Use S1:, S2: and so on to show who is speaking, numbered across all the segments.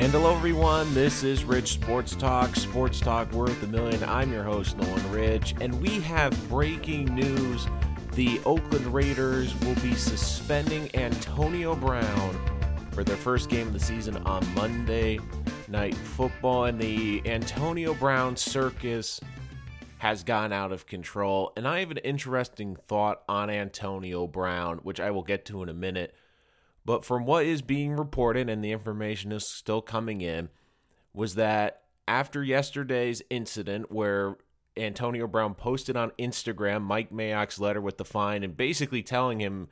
S1: And hello, everyone. This is Rich Sports Talk, Sports Talk Worth a Million. I'm your host, Nolan Rich, and we have breaking news. The Oakland Raiders will be suspending Antonio Brown for their first game of the season on Monday Night Football, and the Antonio Brown circus has gone out of control. And I have an interesting thought on Antonio Brown, which I will get to in a minute. But from what is being reported, and the information is still coming in, was that after yesterday's incident where Antonio Brown posted on Instagram Mike Mayock's letter with the fine and basically telling him,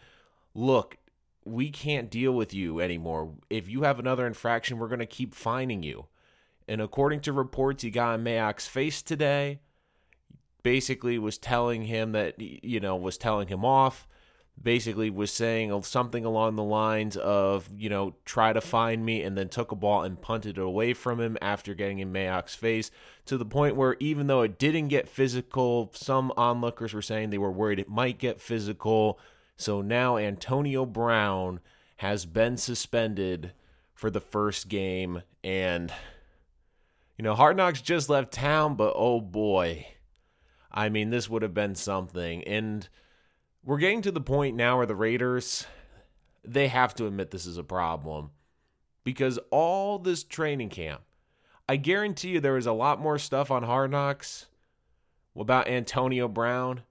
S1: look, we can't deal with you anymore. If you have another infraction, we're going to keep fining you. And according to reports he got in Mayock's face today, basically was telling him that, you know, was telling him off basically was saying something along the lines of, you know, try to find me, and then took a ball and punted it away from him after getting in Mayock's face to the point where even though it didn't get physical, some onlookers were saying they were worried it might get physical. So now Antonio Brown has been suspended for the first game. And, you know, Hard Knocks just left town, but oh boy. I mean, this would have been something. And, we're getting to the point now where the Raiders they have to admit this is a problem because all this training camp, I guarantee you there was a lot more stuff on Hard Knocks about Antonio Brown,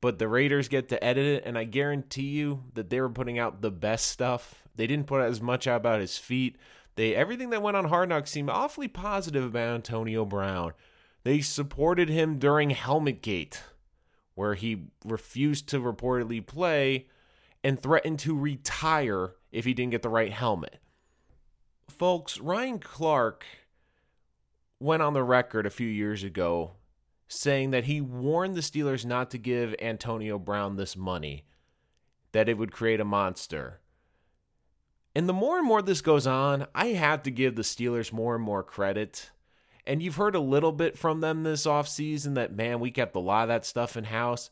S1: but the Raiders get to edit it, and I guarantee you that they were putting out the best stuff. They didn't put as much out about his feet. They everything that went on Hard Knocks seemed awfully positive about Antonio Brown. They supported him during Helmet Gate where he refused to reportedly play and threatened to retire if he didn't get the right helmet. Folks, Ryan Clark went on the record a few years ago saying that he warned the Steelers not to give Antonio Brown this money, that it would create a monster. And the more and more this goes on, I have to give the Steelers more and more credit and you've heard a little bit from them this offseason that, man, we kept a lot of that stuff in house.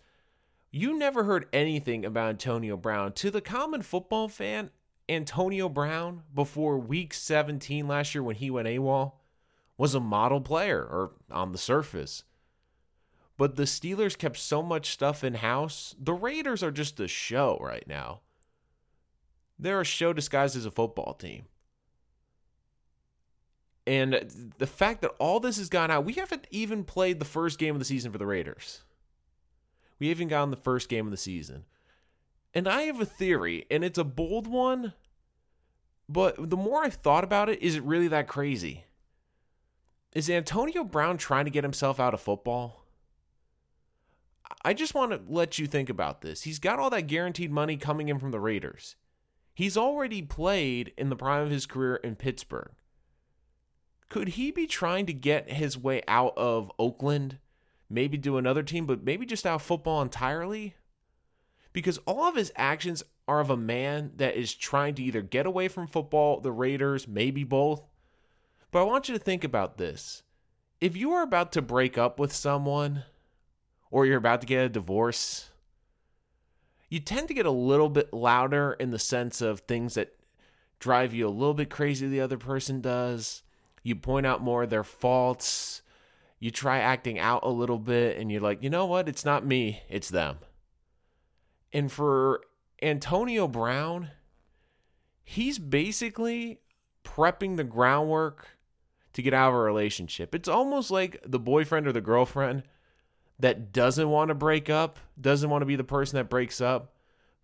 S1: You never heard anything about Antonio Brown. To the common football fan, Antonio Brown, before week 17 last year when he went AWOL, was a model player, or on the surface. But the Steelers kept so much stuff in house. The Raiders are just a show right now. They're a show disguised as a football team. And the fact that all this has gone out, we haven't even played the first game of the season for the Raiders. We haven't gotten the first game of the season. And I have a theory, and it's a bold one, but the more I've thought about it, is it really that crazy? Is Antonio Brown trying to get himself out of football? I just want to let you think about this. He's got all that guaranteed money coming in from the Raiders. He's already played in the prime of his career in Pittsburgh could he be trying to get his way out of Oakland? Maybe do another team, but maybe just out football entirely? Because all of his actions are of a man that is trying to either get away from football, the Raiders, maybe both. But I want you to think about this. If you are about to break up with someone, or you're about to get a divorce, you tend to get a little bit louder in the sense of things that drive you a little bit crazy the other person does you point out more of their faults. You try acting out a little bit, and you're like, you know what? It's not me, it's them. And for Antonio Brown, he's basically prepping the groundwork to get out of a relationship. It's almost like the boyfriend or the girlfriend that doesn't want to break up, doesn't want to be the person that breaks up,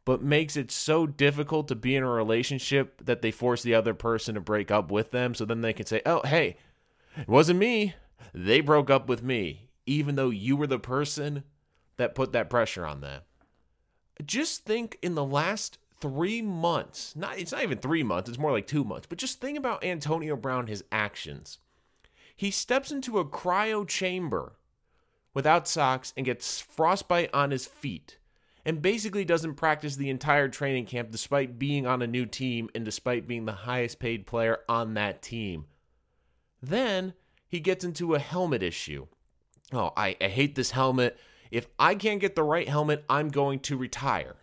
S1: but makes it so difficult to be in a relationship that they force the other person to break up with them. So then they can say, oh, hey, it wasn't me. They broke up with me, even though you were the person that put that pressure on them. Just think in the last three months, not it's not even three months, it's more like two months, but just think about Antonio Brown, his actions. He steps into a cryo chamber without socks and gets frostbite on his feet and basically doesn't practice the entire training camp despite being on a new team and despite being the highest paid player on that team. Then he gets into a helmet issue. Oh, I, I hate this helmet. If I can't get the right helmet, I'm going to retire.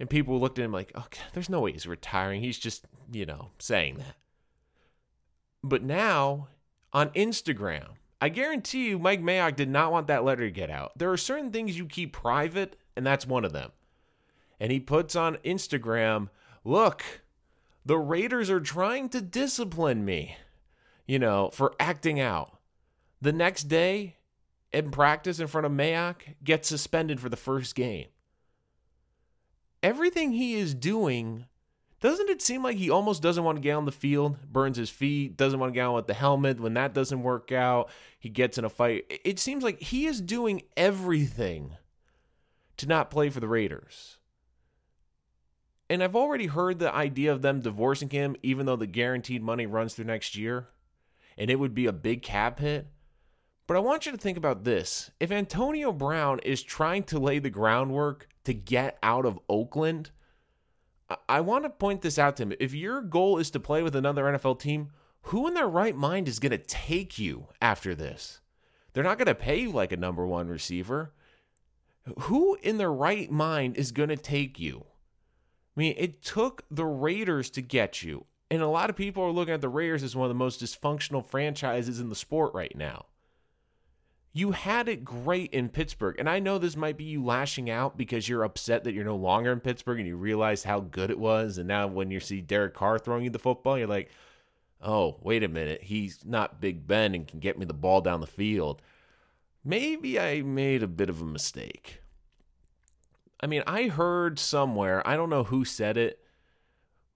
S1: And people looked at him like, oh, okay, there's no way he's retiring. He's just, you know, saying that. But now on Instagram, I guarantee you Mike Mayock did not want that letter to get out. There are certain things you keep private, and that's one of them. And he puts on Instagram, look, the Raiders are trying to discipline me, you know, for acting out. The next day, in practice in front of Mayock, gets suspended for the first game. Everything he is doing doesn't it seem like he almost doesn't want to get on the field, burns his feet, doesn't want to get on with the helmet? When that doesn't work out, he gets in a fight. It seems like he is doing everything to not play for the Raiders. And I've already heard the idea of them divorcing him, even though the guaranteed money runs through next year, and it would be a big cap hit. But I want you to think about this. If Antonio Brown is trying to lay the groundwork to get out of Oakland, I want to point this out to him. If your goal is to play with another NFL team, who in their right mind is going to take you after this? They're not going to pay you like a number one receiver. Who in their right mind is going to take you? I mean, it took the Raiders to get you. And a lot of people are looking at the Raiders as one of the most dysfunctional franchises in the sport right now. You had it great in Pittsburgh. And I know this might be you lashing out because you're upset that you're no longer in Pittsburgh and you realize how good it was. And now when you see Derek Carr throwing you the football, you're like, oh, wait a minute. He's not Big Ben and can get me the ball down the field. Maybe I made a bit of a mistake. I mean, I heard somewhere, I don't know who said it,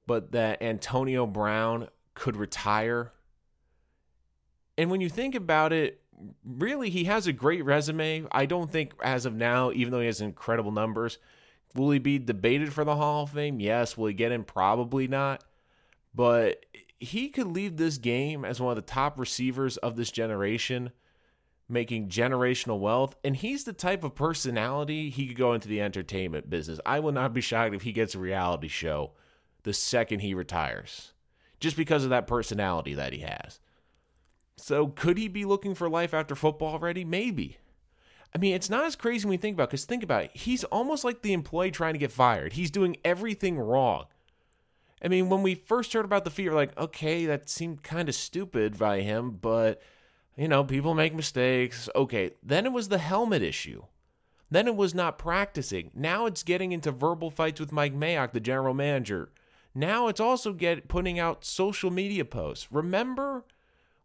S1: but that Antonio Brown could retire. And when you think about it, really, he has a great resume. I don't think, as of now, even though he has incredible numbers, will he be debated for the Hall of Fame? Yes. Will he get in? Probably not. But he could leave this game as one of the top receivers of this generation, making generational wealth. And he's the type of personality he could go into the entertainment business. I will not be shocked if he gets a reality show the second he retires, just because of that personality that he has. So could he be looking for life after football already? Maybe. I mean, it's not as crazy when we think about because think about it. He's almost like the employee trying to get fired. He's doing everything wrong. I mean, when we first heard about the fee, we're like, okay, that seemed kind of stupid by him, but you know, people make mistakes. Okay. Then it was the helmet issue. Then it was not practicing. Now it's getting into verbal fights with Mike Mayock, the general manager. Now it's also get putting out social media posts. Remember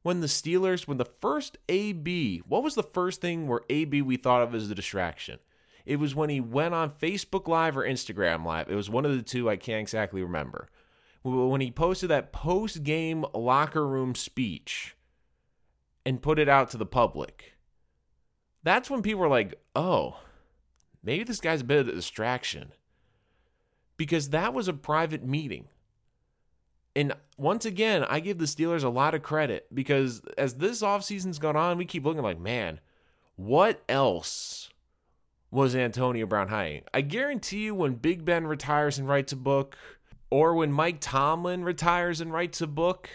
S1: when the Steelers, when the first AB, what was the first thing where AB we thought of as a distraction? It was when he went on Facebook Live or Instagram Live. It was one of the two, I can't exactly remember. When he posted that post game locker room speech and put it out to the public. That's when people are like, oh, maybe this guy's a bit of a distraction. Because that was a private meeting. And once again, I give the Steelers a lot of credit because as this offseason's gone on, we keep looking like, man, what else was Antonio Brown hiding? I guarantee you when Big Ben retires and writes a book, or when Mike Tomlin retires and writes a book,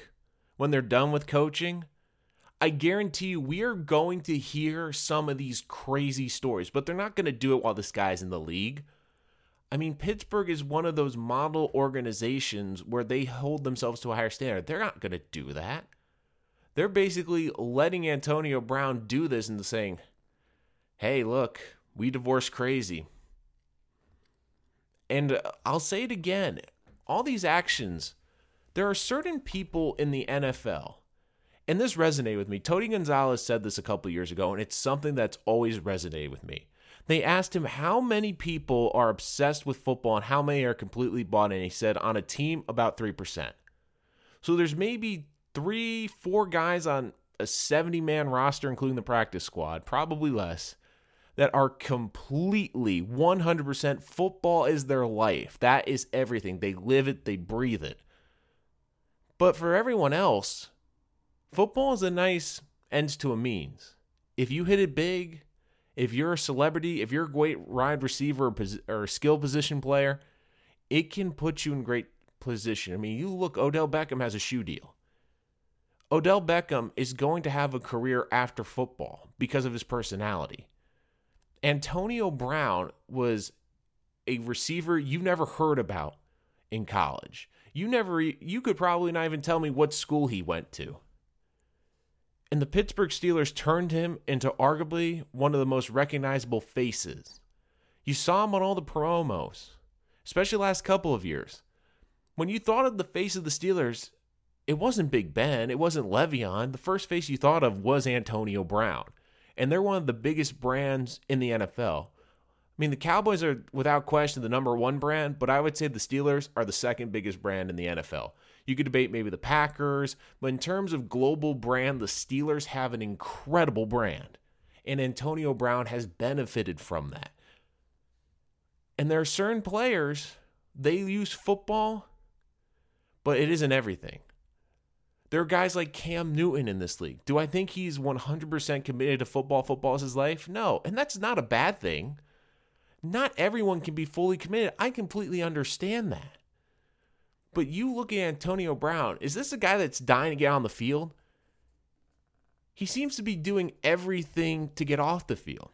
S1: when they're done with coaching, I guarantee you we are going to hear some of these crazy stories, but they're not going to do it while this guy's in the league. I mean, Pittsburgh is one of those model organizations where they hold themselves to a higher standard. They're not going to do that. They're basically letting Antonio Brown do this and saying, hey, look, we divorce crazy. And I'll say it again all these actions, there are certain people in the NFL, and this resonated with me. Tony Gonzalez said this a couple years ago, and it's something that's always resonated with me. They asked him how many people are obsessed with football and how many are completely bought in. He said on a team, about 3%. So there's maybe three, four guys on a 70 man roster, including the practice squad, probably less, that are completely 100% football is their life. That is everything. They live it, they breathe it. But for everyone else, football is a nice ends to a means. If you hit it big, if you're a celebrity, if you're a great wide receiver or, a skill position player, it can put you in great position. I mean, you look, Odell Beckham has a shoe deal. Odell Beckham is going to have a career after football because of his personality. Antonio Brown was a receiver you never heard about in college. You never you could probably not even tell me what school he went to. And the Pittsburgh Steelers turned him into arguably one of the most recognizable faces. You saw him on all the promos, especially last couple of years. When you thought of the face of the Steelers, it wasn't Big Ben, it wasn't Le'Veon. The first face you thought of was Antonio Brown. And they're one of the biggest brands in the NFL. I mean, the Cowboys are without question the number one brand, but I would say the Steelers are the second biggest brand in the NFL. You could debate maybe the Packers, but in terms of global brand, the Steelers have an incredible brand. And Antonio Brown has benefited from that. And there are certain players, they use football, but it isn't everything. There are guys like Cam Newton in this league. Do I think he's 100% committed to football? Football is his life? No. And that's not a bad thing. Not everyone can be fully committed. I completely understand that. But you look at Antonio Brown, is this a guy that's dying to get on the field? He seems to be doing everything to get off the field.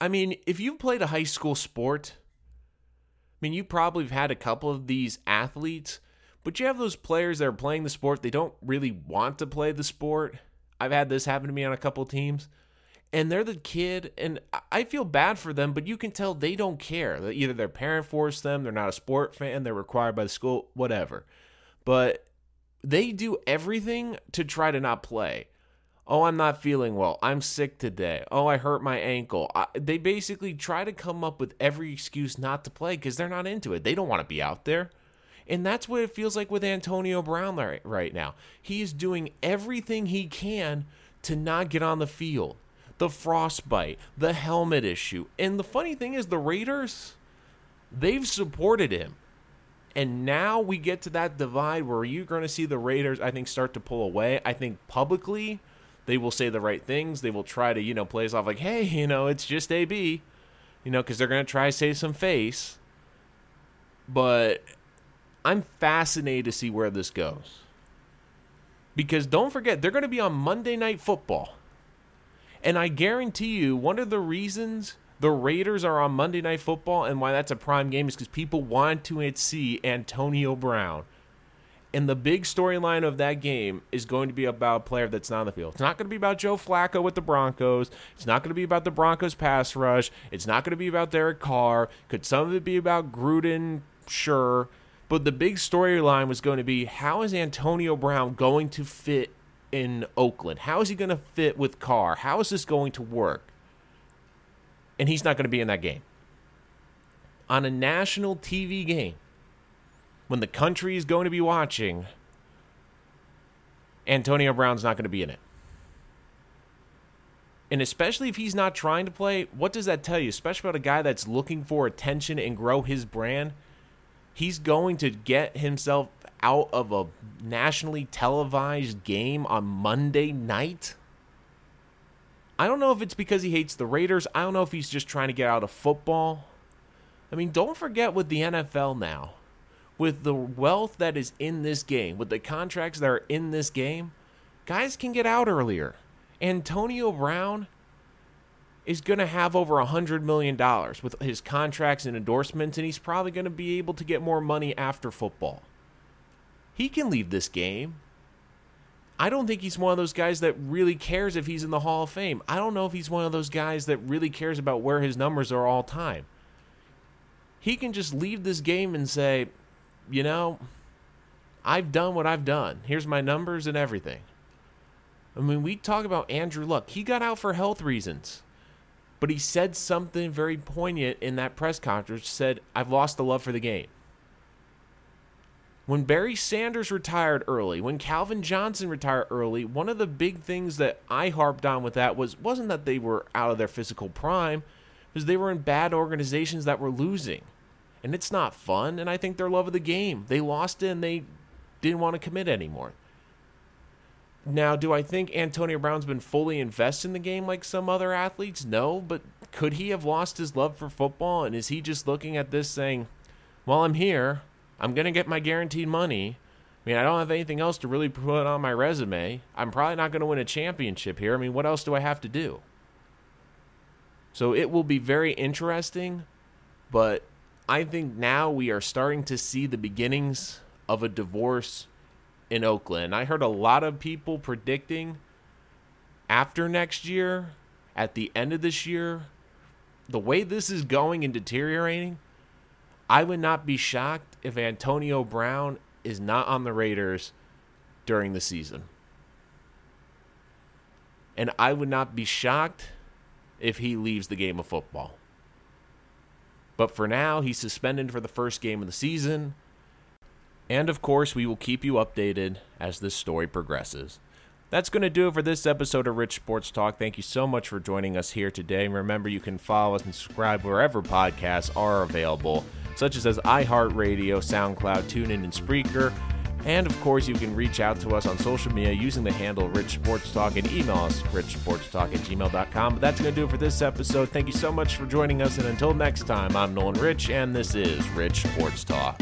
S1: I mean, if you've played a high school sport, I mean, you probably have had a couple of these athletes, but you have those players that are playing the sport, they don't really want to play the sport. I've had this happen to me on a couple teams and they're the kid and i feel bad for them but you can tell they don't care. Either their parent forced them they're not a sport fan they're required by the school whatever. But they do everything to try to not play. Oh i'm not feeling well. I'm sick today. Oh i hurt my ankle. I, they basically try to come up with every excuse not to play because they're not into it. They don't want to be out there. And that's what it feels like with antonio brown right, right now. He is doing everything he can to not get on the field the frostbite, the helmet issue. And the funny thing is, the Raiders, they've supported him. And now we get to that divide where you're going to see the Raiders, I think, start to pull away. I think publicly they will say the right things. They will try to, you know, play us off like, hey, you know, it's just AB, you know, because they're going to try to save some face. But I'm fascinated to see where this goes. Because don't forget, they're going to be on Monday Night Football. And I guarantee you, one of the reasons the Raiders are on Monday Night Football and why that's a prime game is because people want to see Antonio Brown. And the big storyline of that game is going to be about a player that's not on the field. It's not going to be about Joe Flacco with the Broncos. It's not going to be about the Broncos pass rush. It's not going to be about Derek Carr. Could some of it be about Gruden? Sure. But the big storyline was going to be how is Antonio Brown going to fit in Oakland? How is he going to fit with Carr? How is this going to work? And he's not going to be in that game. On a national TV game, when the country is going to be watching, Antonio Brown's not going to be in it. And especially if he's not trying to play, what does that tell you? Especially about a guy that's looking for attention and grow his brand. He's going to get himself out of a nationally televised game on Monday night? I don't know if it's because he hates the Raiders. I don't know if he's just trying to get out of football. I mean, don't forget with the NFL now, with the wealth that is in this game, with the contracts that are in this game, guys can get out earlier. Antonio Brown is going to have over a $100 million with his contracts and endorsements, and he's probably going to be able to get more money after football. He can leave this game. I don't think he's one of those guys that really cares if he's in the Hall of Fame. I don't know if he's one of those guys that really cares about where his numbers are all time. He can just leave this game and say, you know, I've done what I've done. Here's my numbers and everything. I mean, we talk about Andrew Luck. He got out for health reasons. But he said something very poignant in that press conference. Said, I've lost the love for the game. When Barry Sanders retired early, when Calvin Johnson retired early, one of the big things that I harped on with that was wasn't that they were out of their physical prime, because they were in bad organizations that were losing. And it's not fun, and I think their love of the game. They lost it and they didn't want to commit anymore. Now, do I think Antonio Brown's been fully invested in the game like some other athletes? No, but could he have lost his love for football? And is he just looking at this saying, well, I'm here. I'm going to get my guaranteed money. I mean, I don't have anything else to really put on my resume. I'm probably not going to win a championship here. I mean, what else do I have to do? So it will be very interesting, but I think now we are starting to see the beginnings of a divorce in Oakland. I heard a lot of people predicting after next year, at the end of this year, the way this is going and deteriorating, I would not be shocked if Antonio Brown is not on the Raiders during the season. And I would not be shocked if he leaves the game of football. But for now, he's suspended for the first game of the season. And of course, we will keep you updated as this story progresses. That's going to do it for this episode of Rich Sports Talk. Thank you so much for joining us here today. Remember, you can follow us and subscribe wherever podcasts are available, such as, iHeartRadio, SoundCloud, TuneIn, and Spreaker. And of course, you can reach out to us on social media using the handle Rich Sports Talk and email us richsportstalk at gmail.com. But that's going to do it for this episode. Thank you so much for joining us. And until next time, I'm Nolan Rich, and this is Rich Sports Talk.